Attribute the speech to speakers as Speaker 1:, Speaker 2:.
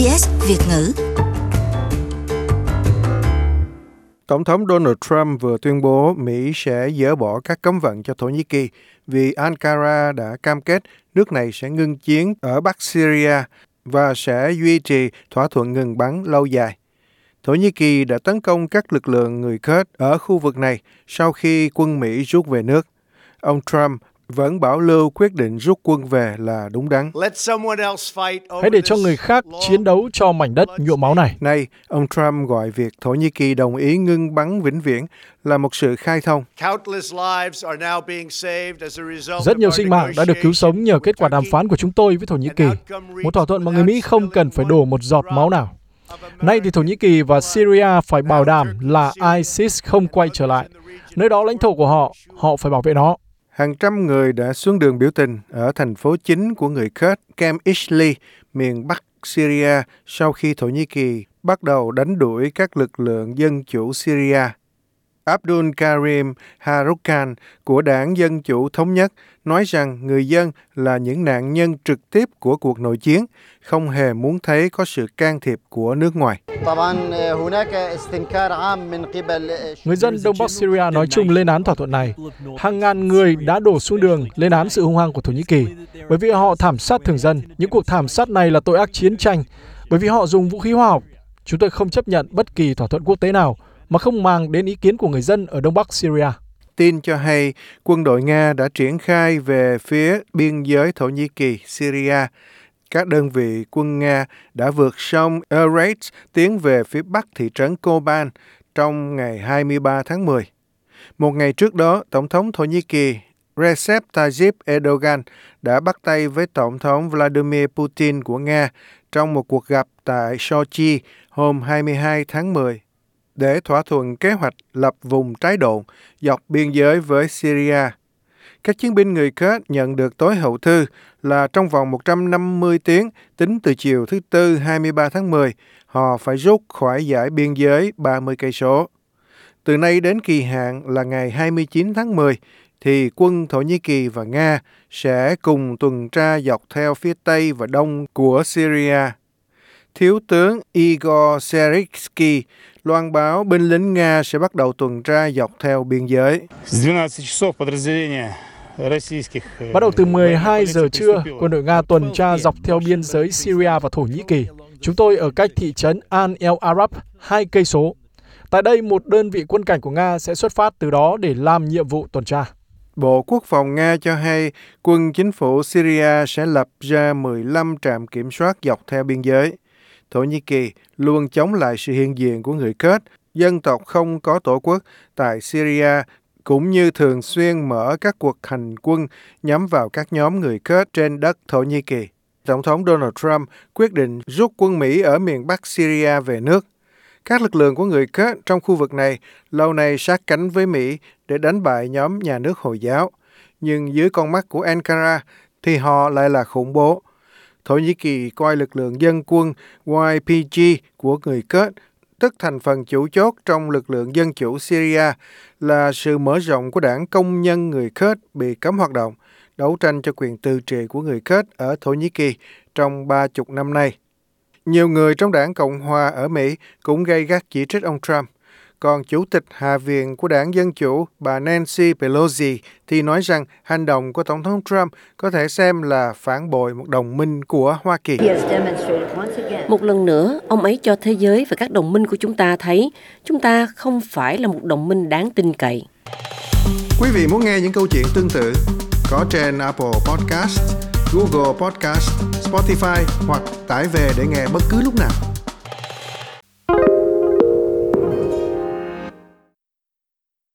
Speaker 1: SBS Việt ngữ.
Speaker 2: Tổng thống Donald Trump vừa tuyên bố Mỹ sẽ dỡ bỏ các cấm vận cho Thổ Nhĩ Kỳ vì Ankara đã cam kết nước này sẽ ngưng chiến ở Bắc Syria và sẽ duy trì thỏa thuận ngừng bắn lâu dài. Thổ Nhĩ Kỳ đã tấn công các lực lượng người Kurd ở khu vực này sau khi quân Mỹ rút về nước. Ông Trump vẫn bảo lưu quyết định rút quân về là đúng đắn.
Speaker 3: Hãy để cho người khác chiến đấu cho mảnh đất nhuộm máu này.
Speaker 2: Nay, ông Trump gọi việc Thổ Nhĩ Kỳ đồng ý ngưng bắn vĩnh viễn là một sự khai thông.
Speaker 3: Rất nhiều sinh mạng đã được cứu sống nhờ kết quả đàm phán của chúng tôi với Thổ Nhĩ Kỳ, một thỏa thuận mà người Mỹ không cần phải đổ một giọt máu nào. Nay thì Thổ Nhĩ Kỳ và Syria phải bảo đảm là ISIS không quay trở lại. Nơi đó lãnh thổ của họ, họ phải bảo vệ nó.
Speaker 2: Hàng trăm người đã xuống đường biểu tình ở thành phố chính của người Kurd Kem Ishli, miền Bắc Syria sau khi Thổ Nhĩ Kỳ bắt đầu đánh đuổi các lực lượng dân chủ Syria. Abdul Karim Harukan của Đảng Dân Chủ Thống Nhất nói rằng người dân là những nạn nhân trực tiếp của cuộc nội chiến, không hề muốn thấy có sự can thiệp của nước ngoài.
Speaker 3: Người dân Đông Bắc Syria nói chung lên án thỏa thuận này. Hàng ngàn người đã đổ xuống đường lên án sự hung hăng của Thổ Nhĩ Kỳ, bởi vì họ thảm sát thường dân. Những cuộc thảm sát này là tội ác chiến tranh, bởi vì họ dùng vũ khí hóa học. Chúng tôi không chấp nhận bất kỳ thỏa thuận quốc tế nào mà không mang đến ý kiến của người dân ở Đông Bắc Syria.
Speaker 2: Tin cho hay quân đội Nga đã triển khai về phía biên giới Thổ Nhĩ Kỳ, Syria. Các đơn vị quân Nga đã vượt sông Euphrates tiến về phía bắc thị trấn Koban trong ngày 23 tháng 10. Một ngày trước đó, Tổng thống Thổ Nhĩ Kỳ Recep Tayyip Erdogan đã bắt tay với Tổng thống Vladimir Putin của Nga trong một cuộc gặp tại Sochi hôm 22 tháng 10 để thỏa thuận kế hoạch lập vùng trái độn dọc biên giới với Syria. Các chiến binh người Kurd nhận được tối hậu thư là trong vòng 150 tiếng tính từ chiều thứ Tư 23 tháng 10, họ phải rút khỏi giải biên giới 30 cây số. Từ nay đến kỳ hạn là ngày 29 tháng 10, thì quân Thổ Nhĩ Kỳ và Nga sẽ cùng tuần tra dọc theo phía Tây và Đông của Syria. Thiếu tướng Igor Seriksky loan báo binh lính Nga sẽ bắt đầu tuần tra dọc theo biên giới.
Speaker 3: Bắt đầu từ 12 giờ trưa, quân đội Nga tuần tra dọc theo biên giới Syria và Thổ Nhĩ Kỳ. Chúng tôi ở cách thị trấn Al El Arab, hai cây số. Tại đây, một đơn vị quân cảnh của Nga sẽ xuất phát từ đó để làm nhiệm vụ tuần tra.
Speaker 2: Bộ Quốc phòng Nga cho hay quân chính phủ Syria sẽ lập ra 15 trạm kiểm soát dọc theo biên giới. Thổ Nhĩ Kỳ luôn chống lại sự hiện diện của người Kurd, dân tộc không có tổ quốc tại Syria, cũng như thường xuyên mở các cuộc hành quân nhắm vào các nhóm người Kurd trên đất Thổ Nhĩ Kỳ. Tổng thống Donald Trump quyết định rút quân Mỹ ở miền Bắc Syria về nước. Các lực lượng của người Kurd trong khu vực này lâu nay sát cánh với Mỹ để đánh bại nhóm nhà nước Hồi giáo. Nhưng dưới con mắt của Ankara thì họ lại là khủng bố. Thổ Nhĩ Kỳ coi lực lượng dân quân YPG của người Kurd, tức thành phần chủ chốt trong lực lượng dân chủ Syria, là sự mở rộng của đảng công nhân người Kurd bị cấm hoạt động, đấu tranh cho quyền tự trị của người Kurd ở Thổ Nhĩ Kỳ trong ba chục năm nay. Nhiều người trong đảng Cộng Hòa ở Mỹ cũng gây gắt chỉ trích ông Trump. Còn Chủ tịch Hạ viện của đảng Dân Chủ, bà Nancy Pelosi, thì nói rằng hành động của Tổng thống Trump có thể xem là phản bội một đồng minh của Hoa Kỳ.
Speaker 4: Một lần nữa, ông ấy cho thế giới và các đồng minh của chúng ta thấy chúng ta không phải là một đồng minh đáng tin cậy.
Speaker 2: Quý vị muốn nghe những câu chuyện tương tự có trên Apple Podcast, Google Podcast, Spotify hoặc tải về để nghe bất cứ lúc nào.